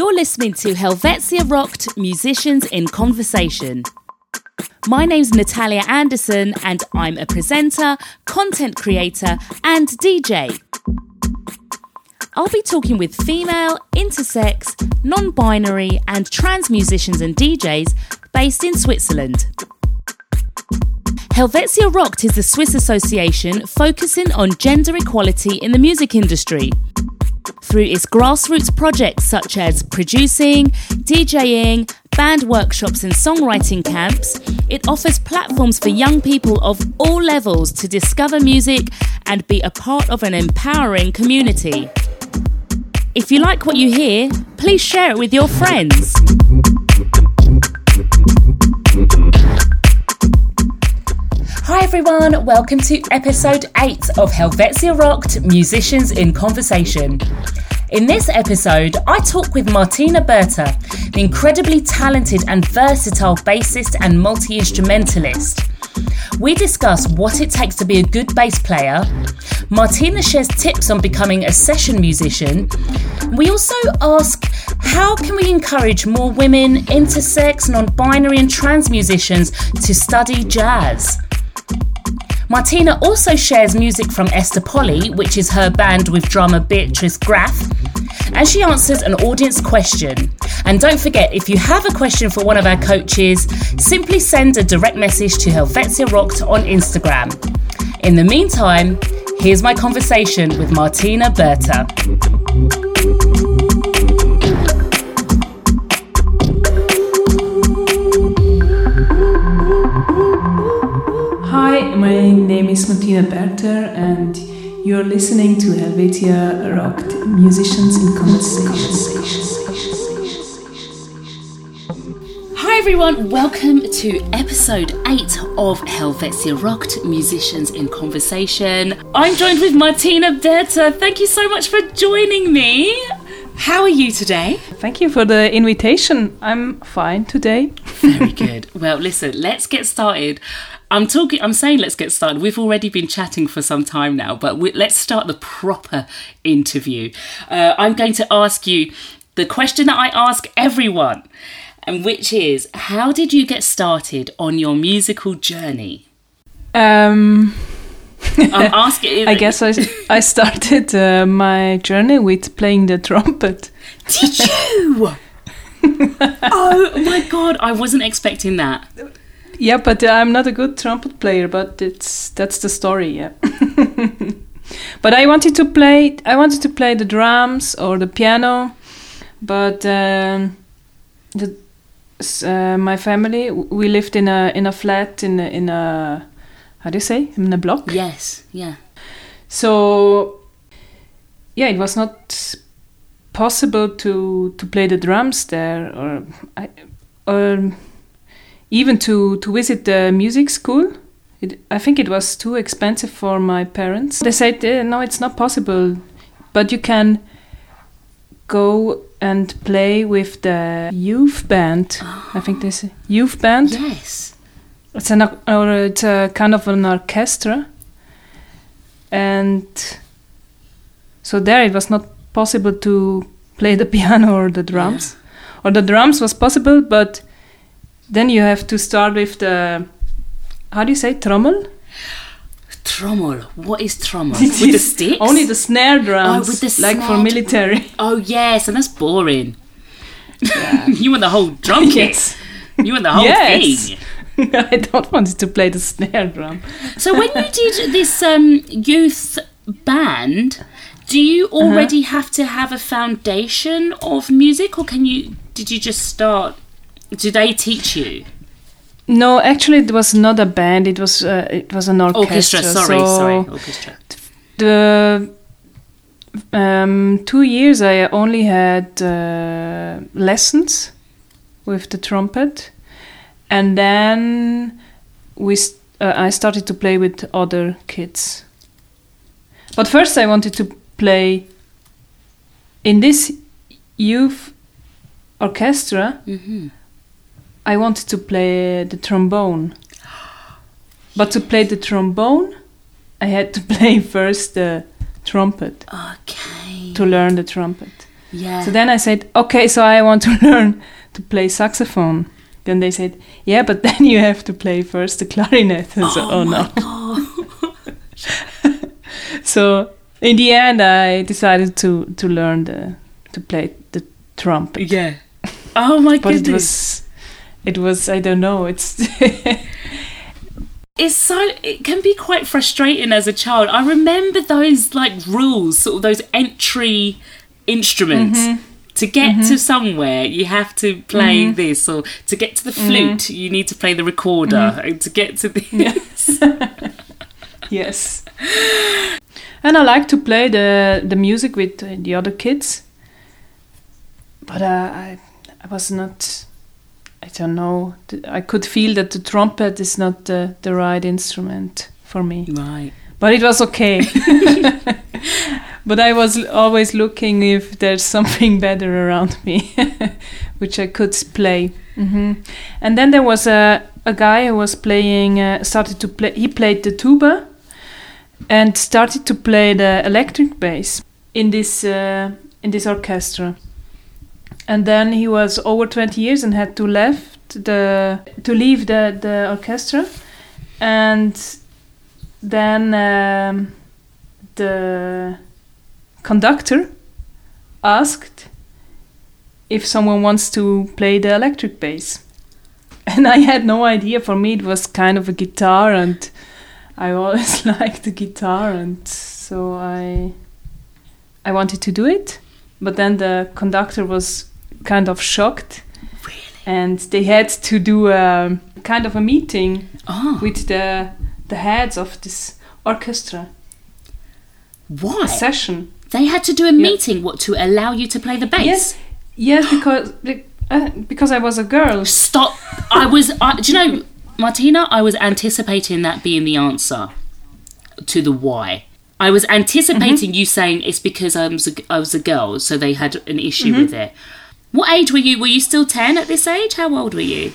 You're listening to Helvetia Rocked Musicians in Conversation. My name's Natalia Anderson, and I'm a presenter, content creator, and DJ. I'll be talking with female, intersex, non binary, and trans musicians and DJs based in Switzerland. Helvetia Rocked is the Swiss association focusing on gender equality in the music industry. Through its grassroots projects such as producing, DJing, band workshops, and songwriting camps, it offers platforms for young people of all levels to discover music and be a part of an empowering community. If you like what you hear, please share it with your friends. Hi everyone, welcome to episode 8 of Helvetia Rocked Musicians in Conversation. In this episode, I talk with Martina Berta, the incredibly talented and versatile bassist and multi instrumentalist. We discuss what it takes to be a good bass player. Martina shares tips on becoming a session musician. We also ask how can we encourage more women, intersex, non-binary and trans musicians to study jazz? Martina also shares music from Ester Poly, which is her band with drummer Beatrice Graf, and she answers an audience question. And don't forget, if you have a question for one of our coaches, simply send a direct message to Helvetia Rocked on Instagram. In the meantime, here's my conversation with Martina Berta. Hi, my name is Martina Berta, and you're listening to Helvetia Rocked Musicians in Conversation. Hi everyone, welcome to episode 8 of Helvetia Rocked Musicians in Conversation. I'm joined with Martina Berta. Thank you so much for joining me. How are you today? Thank you for the invitation. I'm fine today. Very good. Well, listen, let's get started. I'm talking. I'm saying let's get started. We've already been chatting for some time now, but we, let's start the proper interview. Uh, I'm going to ask you the question that I ask everyone, and which is, how did you get started on your musical journey? Um, I'm asking. I guess I, I started uh, my journey with playing the trumpet. Did you? oh my god! I wasn't expecting that. Yeah, but uh, I'm not a good trumpet player, but it's that's the story, yeah. but I wanted to play I wanted to play the drums or the piano, but um, the uh, my family we lived in a in a flat in a, in a how do you say in a block? Yes, yeah. So yeah, it was not possible to to play the drums there or I or even to to visit the music school. It, I think it was too expensive for my parents. They said, eh, "No, it's not possible, but you can go and play with the youth band." I think this youth band. Yes. It's an or it's a kind of an orchestra, and so there it was not possible to play the piano or the drums, yeah. or the drums was possible, but then you have to start with the how do you say trommel? Trommel. What is trommel? with the sticks? Only the snare drums. Oh, with the like for military. Oh yes, and that's boring. Yeah. you want the whole drum kit. Yes. You want the whole yes. thing. I don't want to play the snare drum. so when you did this um, youth band, do you uh-huh. already uh-huh. have to have a foundation of music, or can you? Did you just start? Did they teach you? No, actually, it was not a band. It was uh, it was an orchestra. Orchestra. Sorry, so sorry, orchestra. The um, two years I only had uh, lessons with the trumpet, and then we st- uh, I started to play with other kids. But first, I wanted to play in this youth orchestra. Mm-hmm. I wanted to play the trombone. But to play the trombone, I had to play first the trumpet. Okay. To learn the trumpet. Yeah. So then I said, okay, so I want to learn to play saxophone. Then they said, yeah, but then you have to play first the clarinet. I said, oh, no. so in the end, I decided to to learn the to play the trumpet. yeah. Oh my But goodness. it was, it was I don't know. It's it's so it can be quite frustrating as a child. I remember those like rules, sort of those entry instruments. Mm-hmm. To get to somewhere, you have to play this, or to get to the Mm-hmm. flute, you need to play the recorder. And to get to this, yes. And I like to play the the music with uh, the other kids. But uh, I I was not. I don't know. I could feel that the trumpet is not the, the right instrument for me. right? But it was okay. but I was always looking if there's something better around me, which I could play. hmm And then there was a a guy who was playing. Uh, started to play. He played the tuba, and started to play the electric bass in this uh, in this orchestra. And then he was over 20 years and had to left the to leave the the orchestra, and then um, the conductor asked if someone wants to play the electric bass. And I had no idea. For me, it was kind of a guitar, and I always liked the guitar, and so I I wanted to do it. But then the conductor was kind of shocked, Really? and they had to do a kind of a meeting Oh, with the the heads of this orchestra why? a session. They had to do a meeting, what, to allow you to play the bass? Yes, yes, because uh, because I was a girl. Stop. I was. I, do you know, Martina? I was anticipating that being the answer to the why. I was mm-hmm. anticipating you saying it's because I was a, I was a girl, so they had an issue mm-hmm. with it. What age were you? Were you still ten at this age? How old were you?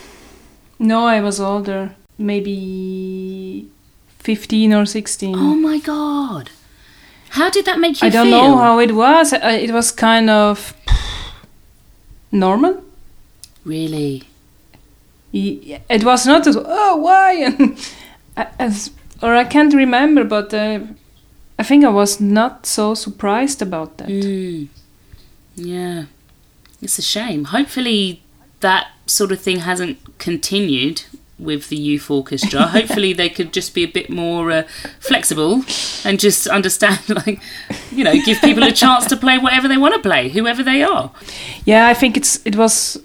No, I was older, maybe fifteen or sixteen. Oh my god! How did that make you I don't feel? know how it was. It was kind of normal. Really? It was not as oh why as or I can't remember, but uh, I think I was not so surprised about that. Mm. Yeah. It's a shame. Hopefully that sort of thing hasn't continued with the youth orchestra. Hopefully they could just be a bit more uh, flexible and just understand like you know, give people a chance to play whatever they want to play, whoever they are. Yeah, I think it's it was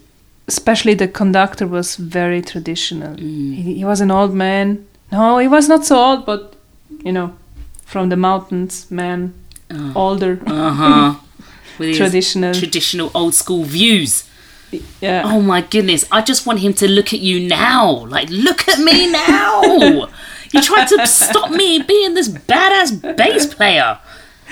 especially the conductor was very traditional. He, he was an old man. No, he was not so old, but you know, from the mountains, man, Oh. older, Uh-huh. With his traditional. traditional old school views. yeah. Oh my goodness. I just want him to look at you now. Like, look at me now. you tried to stop me being this badass bass player.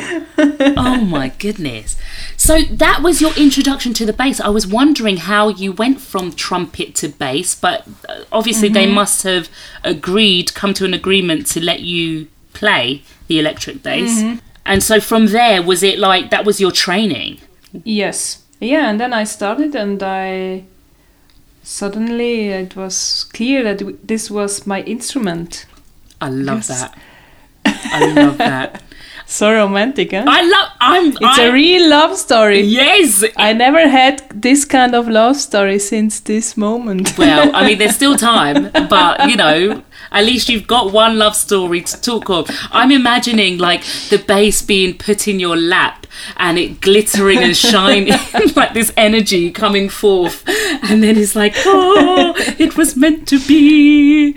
Oh my goodness. So that was your introduction to the bass. I was wondering how you went from trumpet to bass, but uh, obviously they must have agreed, come to an agreement to let you play the electric bass. And so from there, was it like that was your training? Yes. Yeah, and then I started, and I suddenly it was clear that this was my instrument. I love Yes. that. I love that. So romantic, huh? I love. I'm. it's I, a real love story. Yes. I never had this kind of love story since this moment. Well, I mean, there's still time, but you know, at least you've got one love story to talk of. I'm imagining like the bass being put in your lap and it glittering and shining, like this energy coming forth, and then it's like, oh, it was meant to be.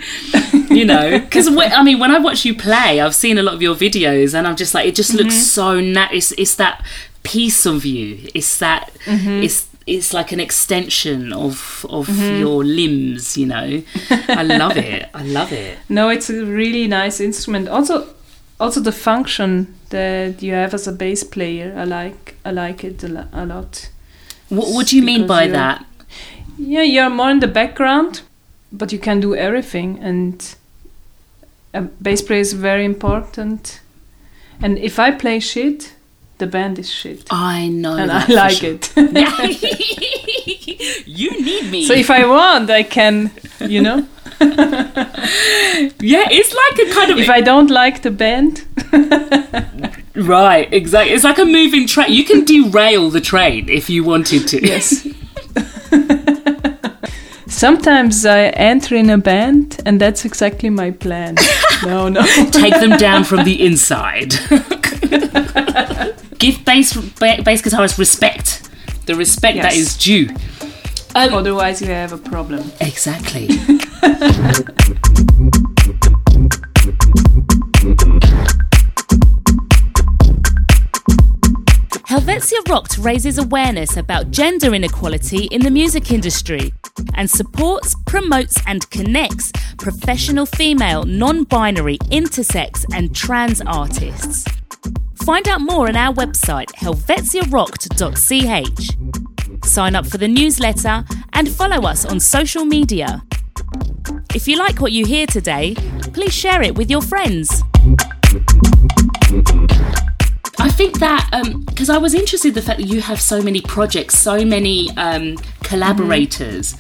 You know, because I mean, when I watch you play, I've seen a lot of your videos, and I'm just like, it just looks mm-hmm. so nat. It's, it's that piece of you. It's that. Mm-hmm. It's it's like an extension of of mm-hmm. your limbs. You know, I love it. I love it. no, it's a really nice instrument. Also, also the function that you have as a bass player, I like. I like it a, lot. What, what do you mean by that? Yeah, you're more in the background, but you can do everything, and a bass player is very important. And if I play shit, the band is shit. I know, and I like sure. it. you need me. so if I want, I can, you know. yeah, it's like a kind of If I don't like the band, right, exactly. It's like a moving train. You can derail the train if you wanted to. yes. Sometimes I enter in a band, and that's exactly my plan. no, no. Take them down from the inside. Give bass ba- bass guitarists respect. The respect that Yes. is due. Um, Otherwise, you have a problem. Exactly. Helvetia Rocked raises awareness about gender inequality in the music industry and supports, promotes, and connects professional female, non binary, intersex, and trans artists. Find out more on our website, helvetiarocked.ch. Sign up for the newsletter and follow us on social media. If you like what you hear today, please share it with your friends. I think that um, because I was interested in the fact that you have so many projects, so many um, mm-hmm. collaborators,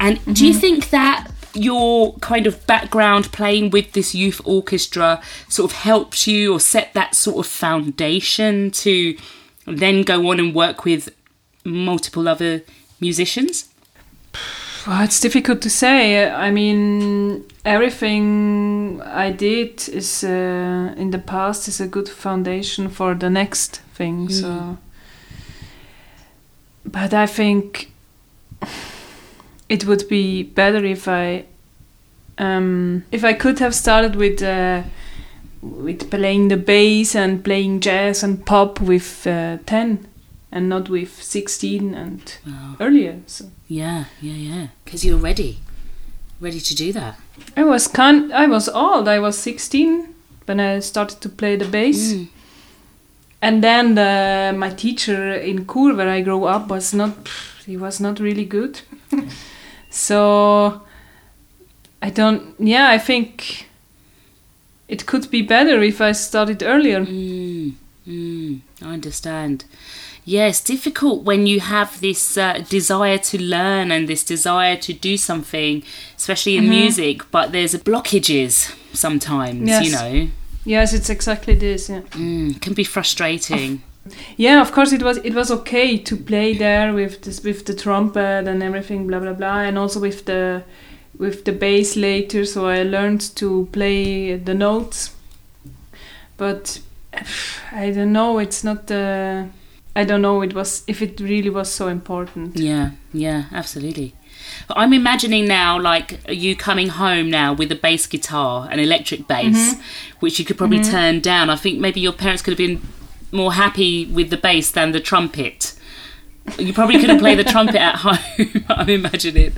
and do you mm-hmm. think that your kind of background playing with this youth orchestra sort of helps you or set that sort of foundation to then go on and work with multiple other musicians? Well, it's difficult to say. I mean, everything I did is uh, in the past is a good foundation for the next thing. So, but I think it would be better if I, um, if I could have started with uh, with playing the bass and playing jazz and pop with uh, ten, and not with sixteen and Wow. earlier. So. Yeah, yeah, yeah. Because you're ready, ready to do that. I was kind. I was old. I was sixteen when I started to play the bass, Mm. and then the, my teacher in Chur, where I grew up, was not. He was not really good. so I don't. Yeah, I think it could be better if I started earlier. Mm, mm, I understand. Yeah, difficult when you have this uh, desire to learn and this desire to do something, especially in music, but there's blockages sometimes, you know. Yes, it's exactly this. Yeah. Mm, can be frustrating. Yeah, of course it was it was okay to play there with this with the trumpet and everything blah blah blah and also with the with the bass later so I learned to play the notes. But I don't know, it's not the I don't know it was if it really was so important. Yeah, yeah, absolutely. I'm imagining now, like you coming home now with a bass guitar, an electric bass, mm-hmm. which you could probably mm-hmm. turn down. I think maybe your parents could have been more happy with the bass than the trumpet. You probably couldn't play the trumpet at home. I'm imagining.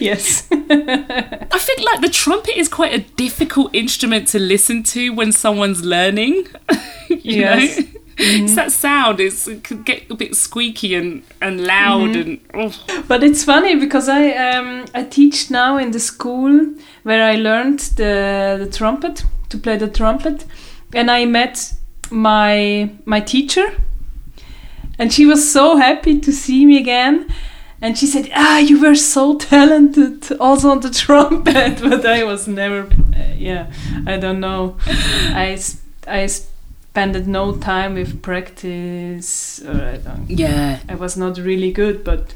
yes. I think like the trumpet is quite a difficult instrument to listen to when someone's learning. you Yes. know, it's that sound. It could get a bit squeaky and and loud and. Oh. But it's funny because I um, I teach now in the school where I learned the the trumpet to play the trumpet, and I met my my teacher, and she was so happy to see me again. And she said, "Ah, you were so talented, also on the trumpet." But I was never, uh, yeah, I don't know. I I spent no time with practice. Or I don't Yeah, I was not really good, but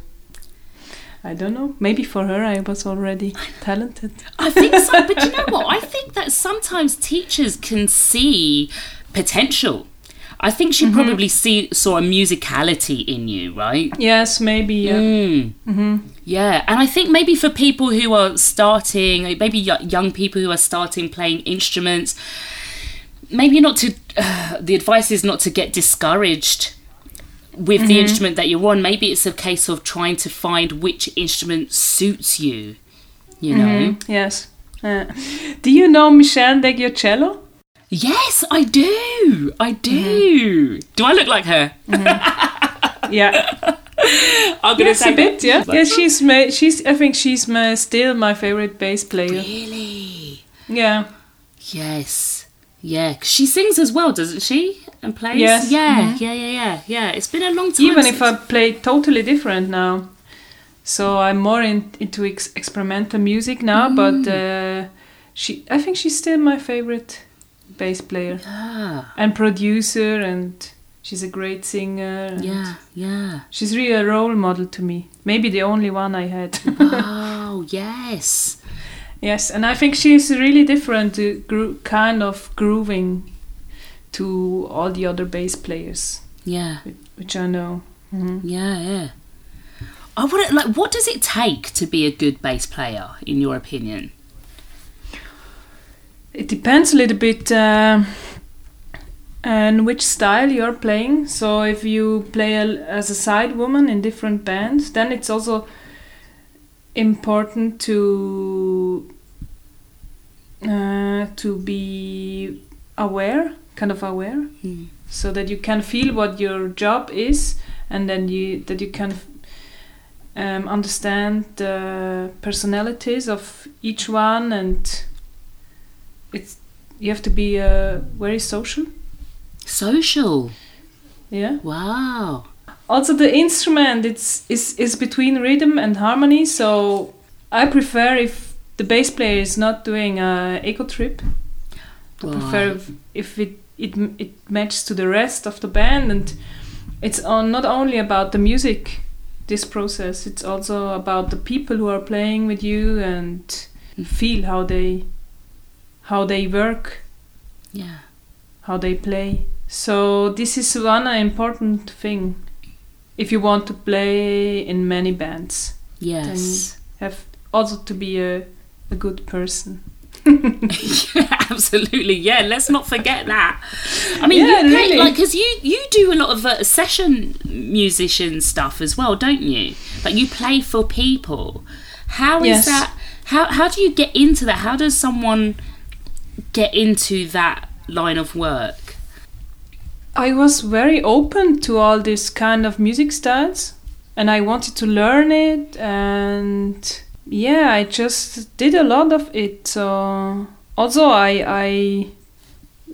I don't know. Maybe for her, I was already talented. I think so. But you know what? I think that sometimes teachers can see potential. I think she probably see saw a musicality in you, right? Yes, maybe. Yeah. Mm. hmm Yeah, and I think maybe for people who are starting, maybe young people who are starting playing instruments, maybe not to. Uh, the advice is not to get discouraged with the instrument that you're on. Maybe it's a case of trying to find which instrument suits you. You know. Yes. Uh, do you know Meshell Ndegeocello? Yes, I do. I do. Do I look like her? Yeah. I'm gonna yes, say a bit. Yeah. Yeah, she's my, she's. I think she's my still my favorite bass player. Really? Yeah. Yes. Yeah. 'cause she sings as well, doesn't she? and plays? Yes. Yeah, yeah, yeah, yeah, yeah. It's been a long time. Even if I play totally different now. So I'm more in, into ex- experimental music now, Mm. but uh, she, I think she's still my favorite bass player Ah, and producer, and she's a great singer. and yeah, yeah. she's really a role model to me. Maybe the only one I had. oh, yes. yes, and I think she's really different, uh, gro- kind of grooving to all the other bass players, Yeah, which I know. Mhm. yeah, yeah. I want to, like, what does it take to be a good bass player, in your opinion? It depends a little bit uh, on which style you're playing. So if you play a, as a side woman in different bands, then it's also important to uh, to be aware, kind of aware, Hmm. so that you can feel what your job is, and then you that you can um, understand the personalities of each one, and it's you have to be uh, very social. Social. Yeah. Wow. Also, the instrument it's is is between rhythm and harmony. So I prefer if the bass player is not doing a echo trip. I prefer if, if it it it matches to the rest of the band, and it's on not only about the music. This process, it's also about the people who are playing with you and feel how they how they work Yeah. how they play. So this is one important thing. If you want to play in many bands, Yes. have also to be a, a good person. yeah, Absolutely, yeah. Let's not forget that. I mean, Yeah, you play, really. like because you you do a lot of uh, session musician stuff as well, don't you? Like you play for people. How is Yes. that? How how do you get into that? How does someone get into that line of work? I was very open to all this kind of music styles and I wanted to learn it and yeah, I just did a lot of it. So also I I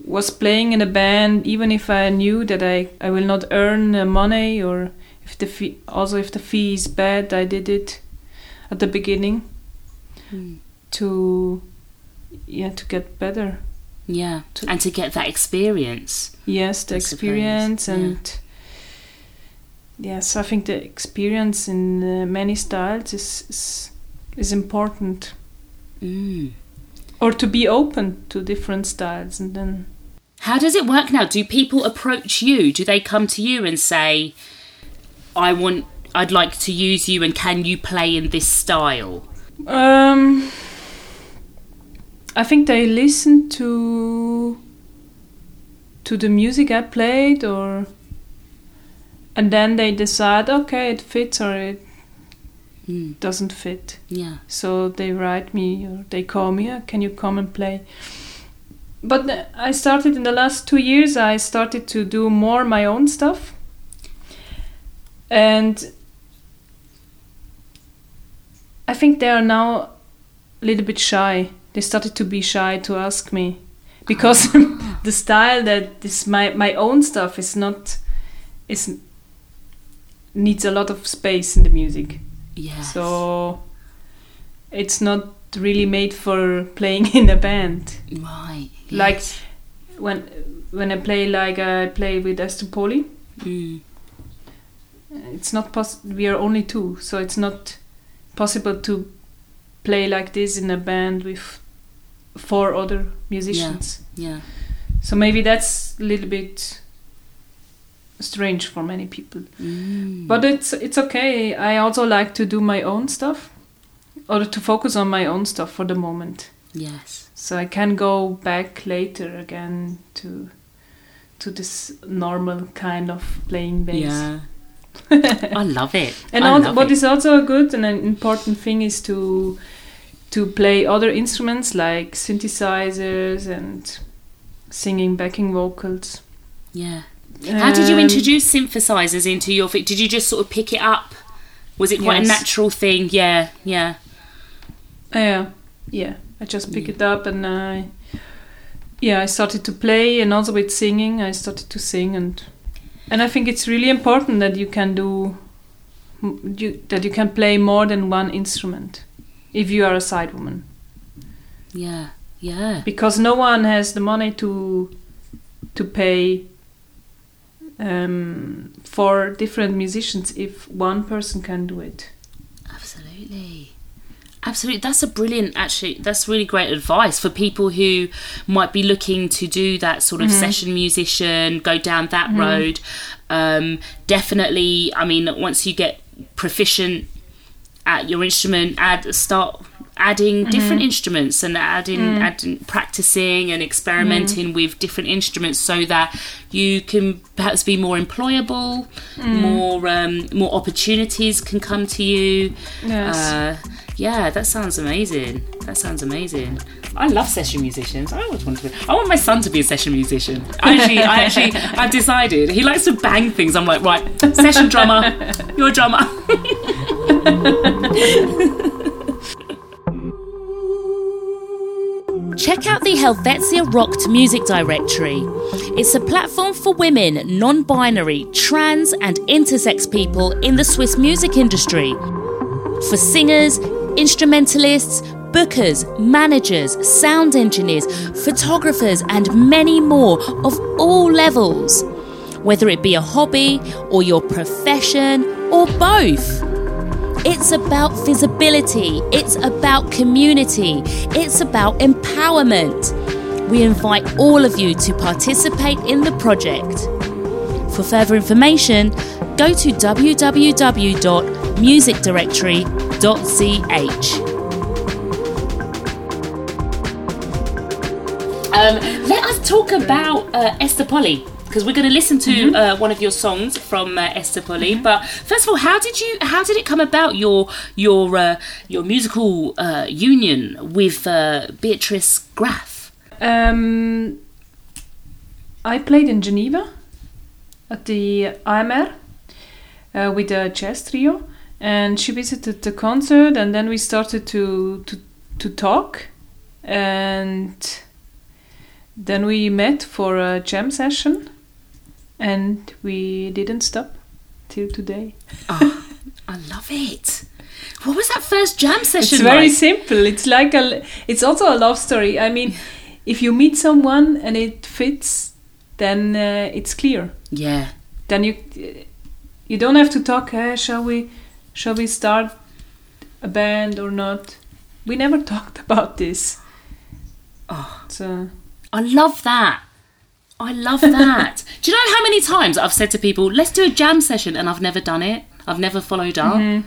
was playing in a band even if I knew that I, I will not earn uh, money or if the fee also if the fee is bad I did it at the beginning Hmm. to yeah to get better Yeah, and to get that experience. Yes, the I suppose, experience yeah. and yes, I think the experience in uh, many styles is, is is important, Mm. or to be open to different styles, and then How does it work now? Do people approach you? Do they come to you and say, "I want, I'd like to use you, and can you play in this style?" um, I think they listen to to the music I played, or and then they decide, okay, it fits or it Mm. doesn't fit. Yeah. So they write me or they call me, "Uh, can you come and play? But I started in the last two years, I started to do more my own stuff. And I think they are now a little bit shy. They started to be shy to ask me because the style that is my, my own stuff is not is needs a lot of space in the music. Yes. So it's not really made for playing in a band. right. Like when when I play like I play with Ester Poly, Mm. it's not poss- we are only two, so it's not possible to play like this in a band with four other musicians. Yeah. So maybe that's a little bit strange for many people. Mm. But it's it's okay. I also like to do my own stuff or to focus on my own stuff for the moment. yes. So I can go back later again to to this normal kind of playing bass. Yeah. I love it. And I al- love what it. is also a good and an important thing is to to play other instruments like synthesizers and singing backing vocals. Yeah. How did you Um, introduce synthesizers into your? Did you just sort of pick it up? Was it quite a natural thing? Yeah. Yeah. Yeah, yeah. I just pick Yeah. it up and I yeah, I started to play, and also with singing, I started to sing, and and I think it's really important that you can do you, that you can play more than one instrument if you are a side woman Yeah, yeah. because no one has the money to to pay um, for different musicians if one person can do it. Absolutely. Absolutely. That's a brilliant, actually, that's really great advice for people who might be looking to do that sort of session musician, go down that road. Um, definitely, I mean, once you get proficient at your instrument, add start adding different instruments and adding, adding practicing and experimenting with different instruments so that you can perhaps be more employable more um, more opportunities can come to you Yes. uh, yeah that sounds amazing that sounds amazing I love session musicians. I always want to. Be, I want my son to be a session musician. Actually, I actually, I've decided he likes to bang things. I'm like, right, session drummer, you're a drummer. Check out the Helvetia Rocked music directory. It's a platform for women, non binary, trans, and intersex people in the Swiss music industry. For singers, instrumentalists, bookers, managers, sound engineers, photographers, and many more of all levels. Whether it be a hobby or your profession or both. It's about visibility, it's about community, it's about empowerment. We invite all of you to participate in the project. For further information, go to www.musicdirectory.ch. Um, let us talk about uh, Ester Poly because we're going to listen to uh, one of your songs from uh, Ester Poly. But first of all, how did you? How did it come about your your uh, your musical uh, union with uh, Beatrice Graf? Um, I played in Geneva at the AMR uh, with a jazz trio, and she visited the concert, and then we started to to, to talk, and then we met for a jam session, and we didn't stop till today. Oh, I love it. What was that first jam session It's very like? simple. It's like a. It's also a love story. I mean, if you meet someone and it fits, then uh, it's clear. yeah, Then you you don't have to talk. Eh, shall we? Shall we start a band or not? We never talked about this. Oh. So I love that. I love that. do you know how many times I've said to people, "Let's do a jam session," and I've never done it. I've never followed up. Mm-hmm.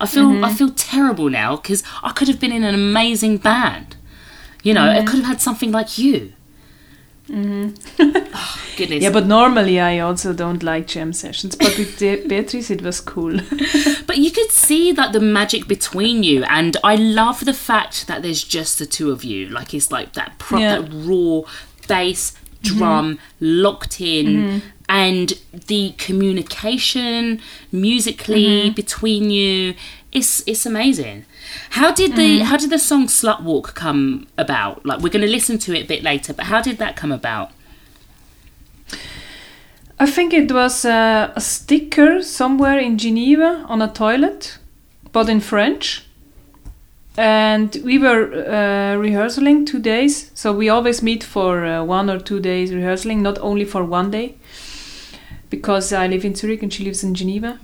I feel I feel terrible now because I could have been in an amazing band. You know, Mm-hmm. I could have had something like you. oh, goodness. yeah, but normally I also don't like jam sessions. But with De- Beatrice, it was cool. But you could see that the magic between you, and I love the fact that there's just the two of you. Like it's like that, pro- Yeah. that raw bass, drum, mm-hmm. locked in, mm-hmm. and the communication musically mm-hmm. between you. It's it's amazing. How did the how did the song "Slut Walk" come about? Like we're going to listen to it a bit later, but how did that come about? I think it was uh, a sticker somewhere in Geneva on a toilet, but in French. And we were uh, rehearsing two days, so we always meet for uh, one or two days rehearsing, not only for one day, because I live in Zurich and she lives in Geneva.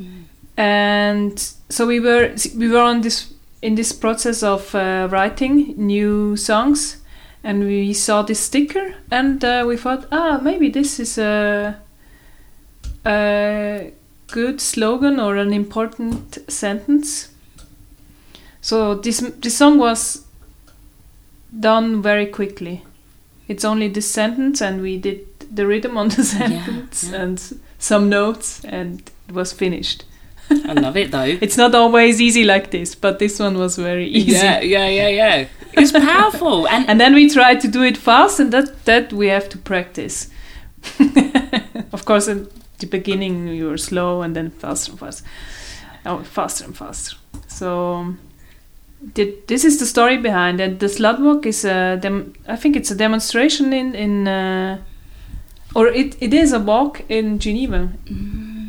And so we were we were on this in this process of uh, writing new songs, and we saw this sticker, and uh, we thought, ah, maybe this is a a good slogan or an important sentence. So this this song was done very quickly. It's only this sentence, and we did the rhythm on the sentence yeah. and some notes, and it was finished. I love it though. It's not always easy like this, but this one was very easy. Yeah, yeah, yeah, yeah. It's powerful, and And then we tried to do it fast, and that that we have to practice. of course, in the beginning you were slow, and then faster and faster, oh, faster and faster. So the, this is the story behind it. The slut walk is a dem- I think it's a demonstration in in uh, or it, it is a walk in Geneva.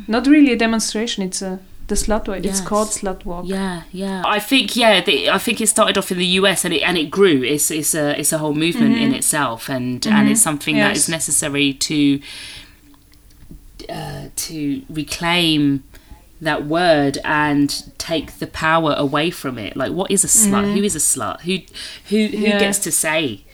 Not really a demonstration. It's a the slut walk. It's called slut walk. Yeah, yeah. I think yeah, the, I think it started off in the US and it and it grew. It's it's a it's a whole movement in itself, and and it's something that Yes. is necessary to uh, to reclaim that word and take the power away from it. Like, what is a slut? Who is a slut? Who who who Yeah. gets to say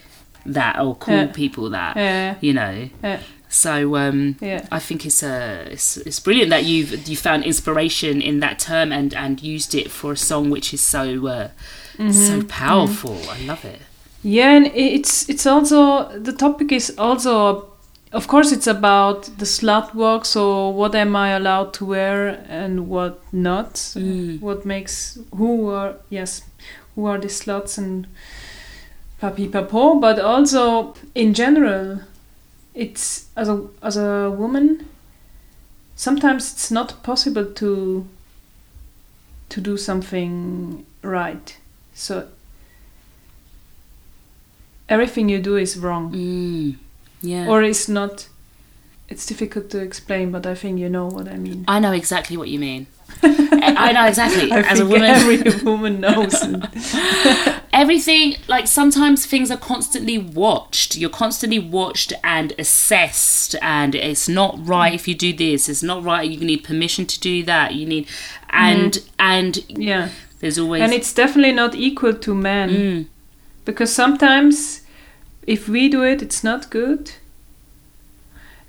that or call Yeah. people that? Yeah. You know. Yeah. So um, Yeah. I think it's uh, it's, it's brilliant that you've you found inspiration in that term and and used it for a song which is so uh, so powerful. I love it. Yeah, and it's it's also the topic is also of course it's about the slut walk. So what am I allowed to wear and what not? Mm. What makes who are yes who are the sluts and papi papo? But also in general, it's as a as a woman. Sometimes it's not possible to to do something right. So everything you do is wrong Mm. Yeah. or it's not it's difficult to explain but i think you know what i mean. I know exactly what you mean. I know exactly. i As a woman, every woman knows everything like sometimes things are constantly watched. You're constantly watched and assessed and it's not right if you do this it's not right you need permission to do that you need and and yeah. there's always and it's definitely not equal to men. Mm, because sometimes if we do it it's not good.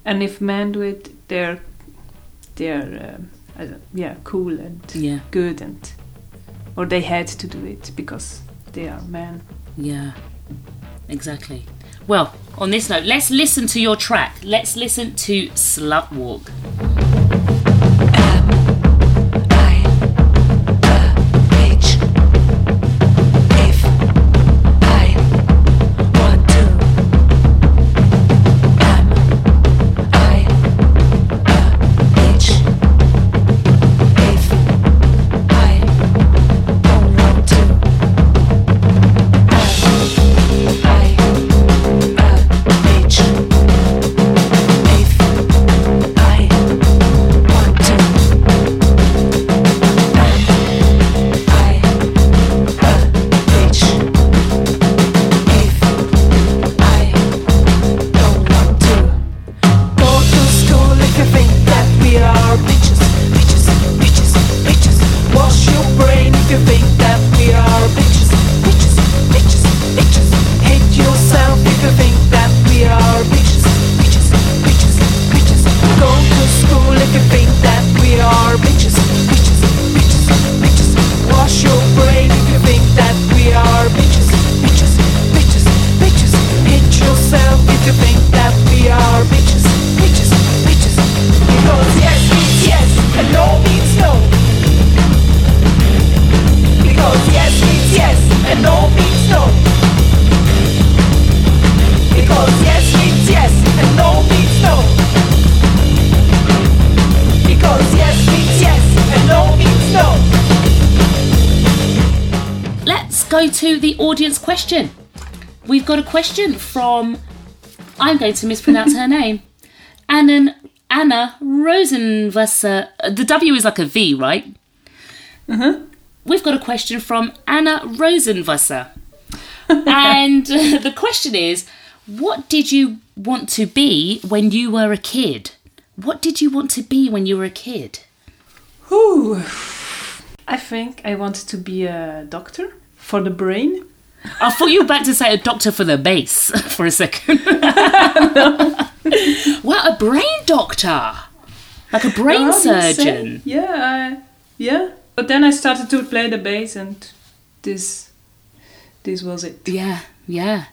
And if men do it they're they're um, yeah cool and yeah. good and or they had to do it because they are men. Yeah. Exactly. Well on this note let's listen to your track. Let's listen to slut walk question we've got a question from i'm going to mispronounce her name anna anna rosenwasser the w is like a v right Uh-huh. we've got a question from Anna Rosenwasser. and uh, the question is What did you want to be when you were a kid? What did you want to be when you were a kid? Whew. I think I wanted to be a doctor for the brain. I thought you were about to say a doctor for the bass for a second. What, a brain doctor? Like a brain How do you say? surgeon? Yeah, I, yeah. But then I started to play the bass, and this, this was it. Yeah, yeah.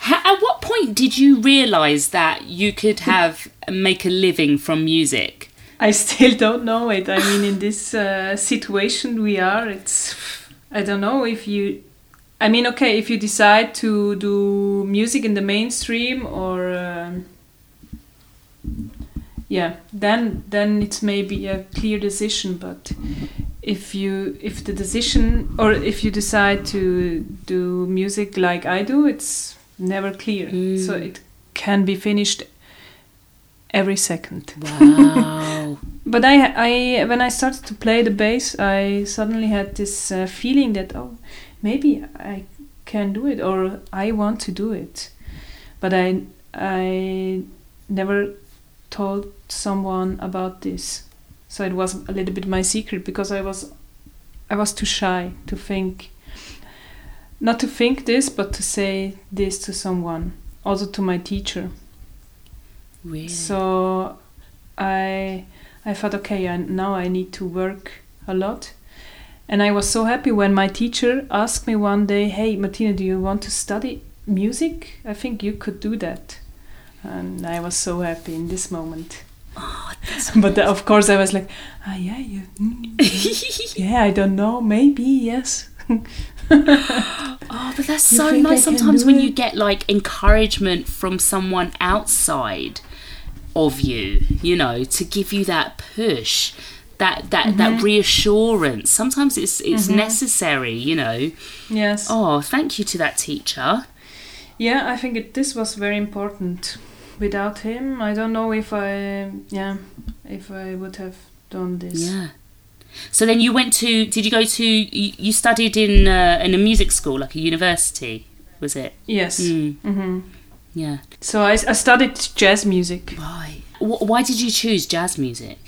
Ha- at what point did you realise that you could have make a living from music? I still don't know it. I mean, in this uh, situation we are, it's. I don't know if you. I mean, okay, if you decide to do music in the mainstream or. Um, yeah, then then it's maybe a clear decision. But if you if the decision or if you decide to do music like I do, it's never clear. Mm. So it can be finished every second. Wow. But I, I, when I started to play the bass, I suddenly had this uh, feeling that oh, maybe I can do it or I want to do it. But I, I never told someone about this, so it was a little bit my secret because I was, I was too shy to think. Not to think this, but to say this to someone, also to my teacher. really? So I I thought, okay, I, now I need to work a lot. And I was so happy when my teacher asked me one day, "Hey, Martina, do you want to study music? I think you could do that." And I was so happy in this moment. Oh, but uh, of course, I was like, "Ah, yeah, you, mm, yeah, I don't know, maybe yes." Oh, but that's You so nice sometimes when you get like encouragement from someone outside of you, you know, to give you that push, that that Mm-hmm. that reassurance. Sometimes it's it's necessary, you know. yes. Oh, thank you to that teacher. Yeah, I think it, this was very important. Without him, I don't know if I, yeah, if I would have done this. Yeah. So then you went to did you go to you, you studied in uh, in a music school like a university, was it? Yes. Mm, hmm yeah. So I, I studied jazz music. Right. Wh- Why did you choose jazz music?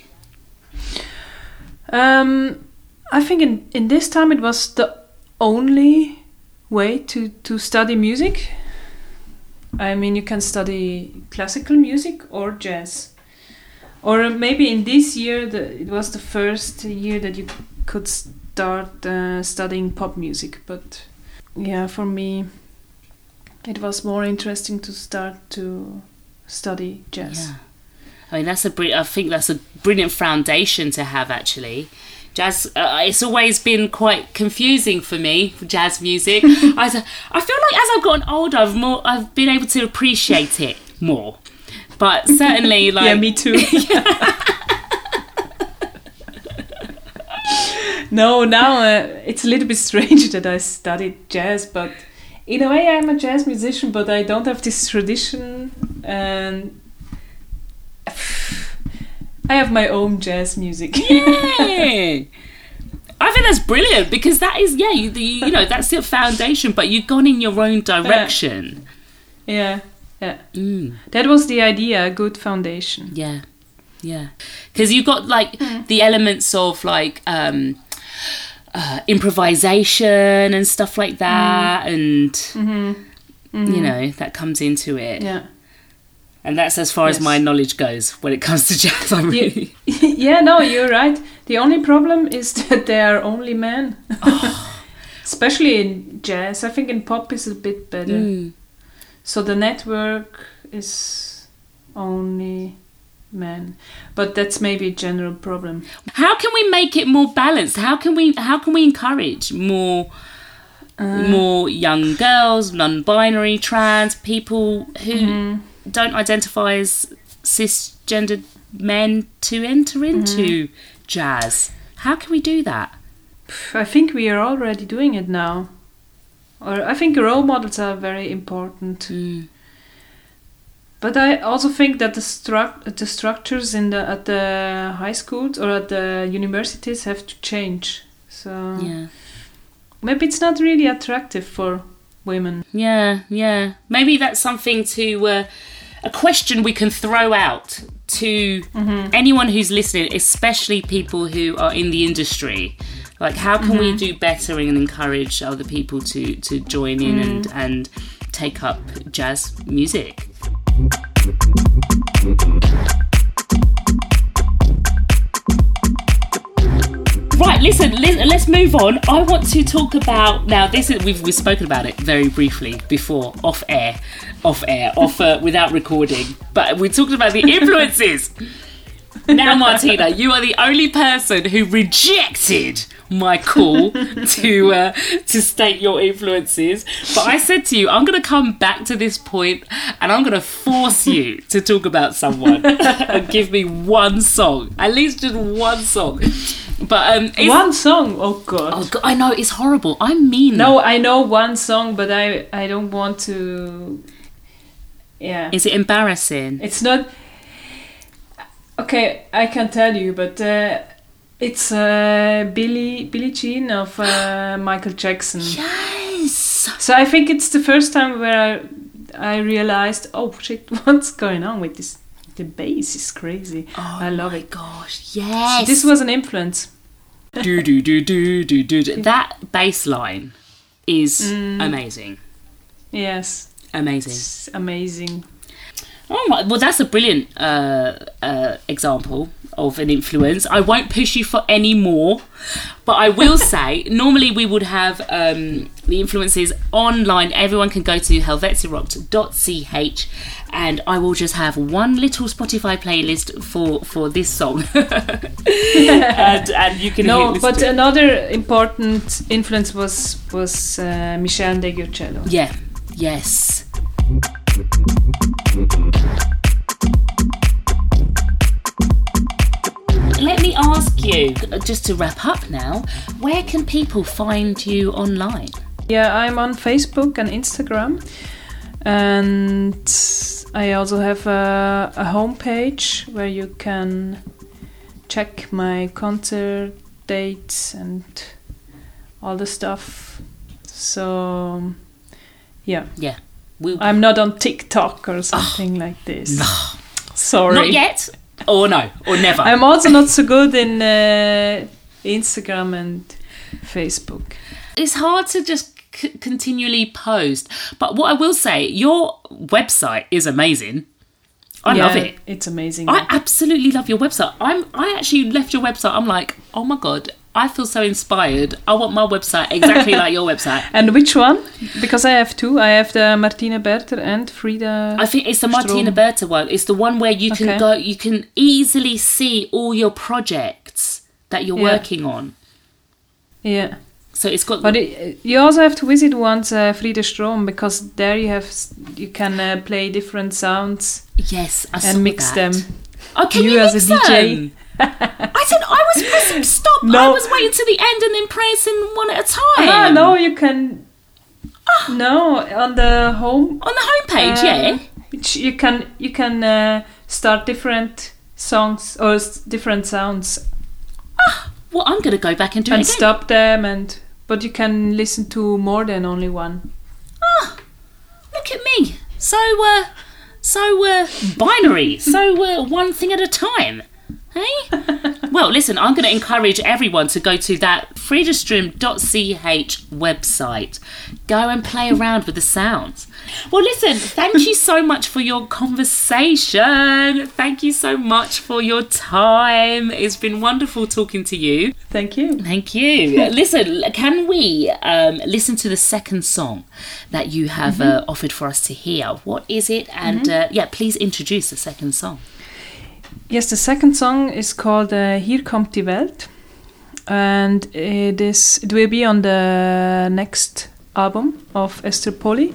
Um, I think in, in this time it was the only way to, to study music. I mean, you can study classical music or jazz. Or maybe in this year, the, it was the first year that you could start uh, studying pop music. But yeah, for me, it was more interesting to start to study jazz. Yeah. I mean, that's a bri- I think that's a brilliant foundation to have. Actually, jazz. Uh, it's always been quite confusing for me, jazz music. I, I feel like as I've gotten older, I've more. I've been able to appreciate it more. But certainly, like yeah, me too. no, now uh, it's a little bit strange that I studied jazz, but in a way, I'm a jazz musician, but I don't have this tradition, and I have my own jazz music. yeah. I think that's brilliant because that is yeah you, you, you know that's your foundation, but you've gone in your own direction. yeah, yeah. Mm. That was the idea, a good foundation. Yeah, yeah. Because you've got like the elements of like um, uh, improvisation and stuff like that, and you know that comes into it. Yeah. And that's as far as my knowledge goes when it comes to jazz. I really, yeah, no, you're right. The only problem is that they are only men. Especially in jazz. I think in pop is a bit better. Mm. So the network is only men. But that's maybe a general problem. How can we make it more balanced? How can we how can we encourage more uh, more young girls, non-binary, trans people who mm-hmm. don't identify as cisgendered men to enter mm-hmm. into jazz? How can we do that? I think we are already doing it now. Or I think role models are very important. Mm. But I also think that the struct the structures in the at the high schools or at the universities have to change. So Yeah. maybe it's not really attractive for women. Yeah, yeah. Maybe that's something to uh, a question we can throw out to mm-hmm. anyone who's listening, especially people who are in the industry. Like, how can we mm-hmm. do better and encourage other people to to join in mm-hmm. and and take up jazz music? Right, listen, let's move on. I want to talk about now. This is we've we've spoken about it very briefly before, off air, off air, off uh, without recording. But we talked about the influences. Now, Martina, you are the only person who rejected my call to uh, to state your influences. But I said to you, I'm going to come back to this point, and I'm going to force you to talk about someone and give me one song, at least just one song. But um, One song. Oh god. oh god, I know it's horrible. I'm mean. No, I know one song, but I I don't want to. Yeah, is it embarrassing? it's not. Okay, I can tell you, but uh, it's uh, Billie Billie Jean of uh, Michael Jackson. Yes. So I think it's the first time where I, I realized, oh shit, what's going on with this? The bass is crazy. Oh I love my it. gosh, yes. This was an influence. do do do do do do. do. That bass line is Mm. amazing. Yes, Amazing. it's amazing. Oh my! Well, that's a brilliant uh, uh, example of an influence. I won't push you for any more, but I will say normally we would have um, the influences online. Everyone can go to helvetiarocked.ch and I will just have one little Spotify playlist for for this song, and, and you can No, but to it. another important influence was was uh, Meshell Ndegeocello. yeah, yes. Let me ask you, just to wrap up now, where can people find you online? Yeah, I'm on Facebook and Instagram, and I also have a, a homepage where you can check my concert dates and all the stuff. So, yeah, Yeah, we I'm not on TikTok or something like this. Sorry. not yet, or no, or never. I'm also not so good in uh, Instagram and Facebook. it's hard to just c- continually post, but what I will say, your website is amazing. I love it. It's amazing. I absolutely love your website. I'm I actually left your website. I'm like, oh my god, I feel so inspired. I want my website exactly like your website. and which one? Because I have two. I have the Martina Berta and Frida. I think it's the Martina Strom. Berta one. It's the one where you can Okay. go, you can easily see all your projects that you're Yeah. working on. yeah. So it's got But it, you also have to visit once uh, Frida Strom because there you have you can uh, play different sounds yes, I saw and mix that. them. Oh, you, You as a DJ. them? I said I was pressing stop. I was waiting to the end and then pressing one at a time. Ah, no, you can. No, on the home On the homepage, uh, yeah. you can you can uh, start different songs or different sounds Well, I'm going to go back and do and it again. stop them and but you can listen to more than only one. Ah, Look at me. So, uh, so uh, binary. so uh, one thing at a time. Hey? well, listen, I'm going to encourage everyone to go to that freedastream.ch website. Go and play around with the sounds. Well, listen, thank you so much for your conversation. Thank you so much for your time. It's been wonderful talking to you. Thank you. Thank you. listen, can we um, listen to the second song that you have uh, offered for us to hear? What is it? And uh, yeah, please introduce the second song. Yes, the second song is called uh, Hier kommt die Welt, and it is it will be on the next album of Ester Poly.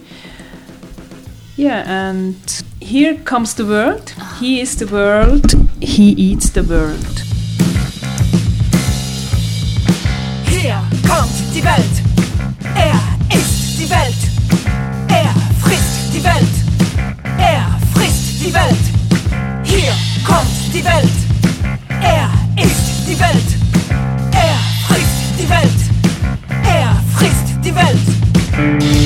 Yeah, and here comes the world. He is the world. He eats the world. Hier kommt die Welt. Er ist die Welt. Er frisst die Welt. Er frisst die Welt. Kommt die Welt. Er ist die Welt. Er frisst die Welt. Er frisst die Welt.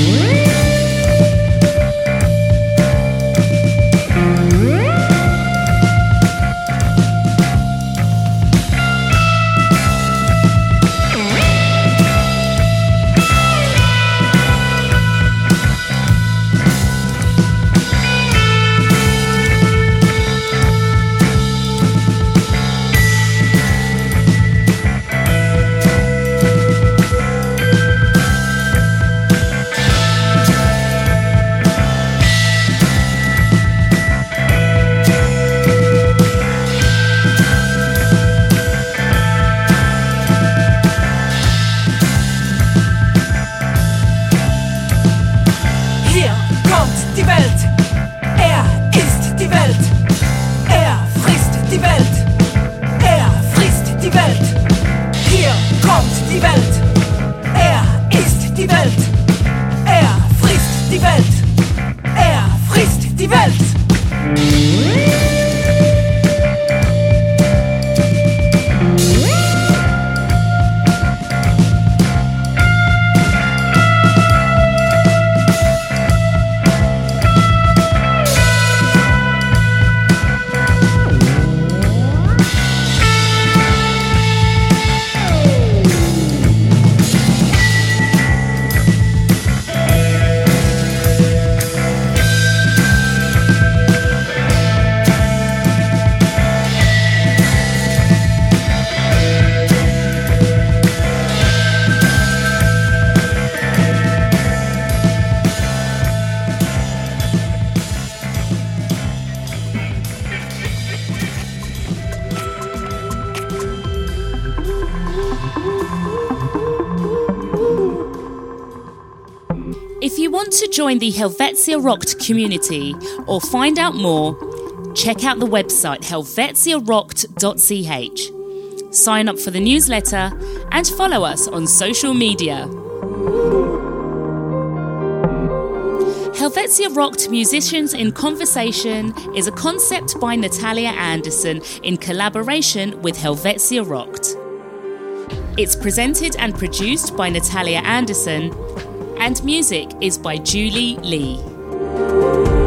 To join the Helvetia Rocked community or find out more, check out the website helvetiarocked.ch. Sign up for the newsletter and follow us on social media. Helvetia Rocked Musicians in Conversation is a concept by Natalia Anderson in collaboration with Helvetia Rocked. It's presented and produced by Natalia Anderson, and music is by Julie Lee.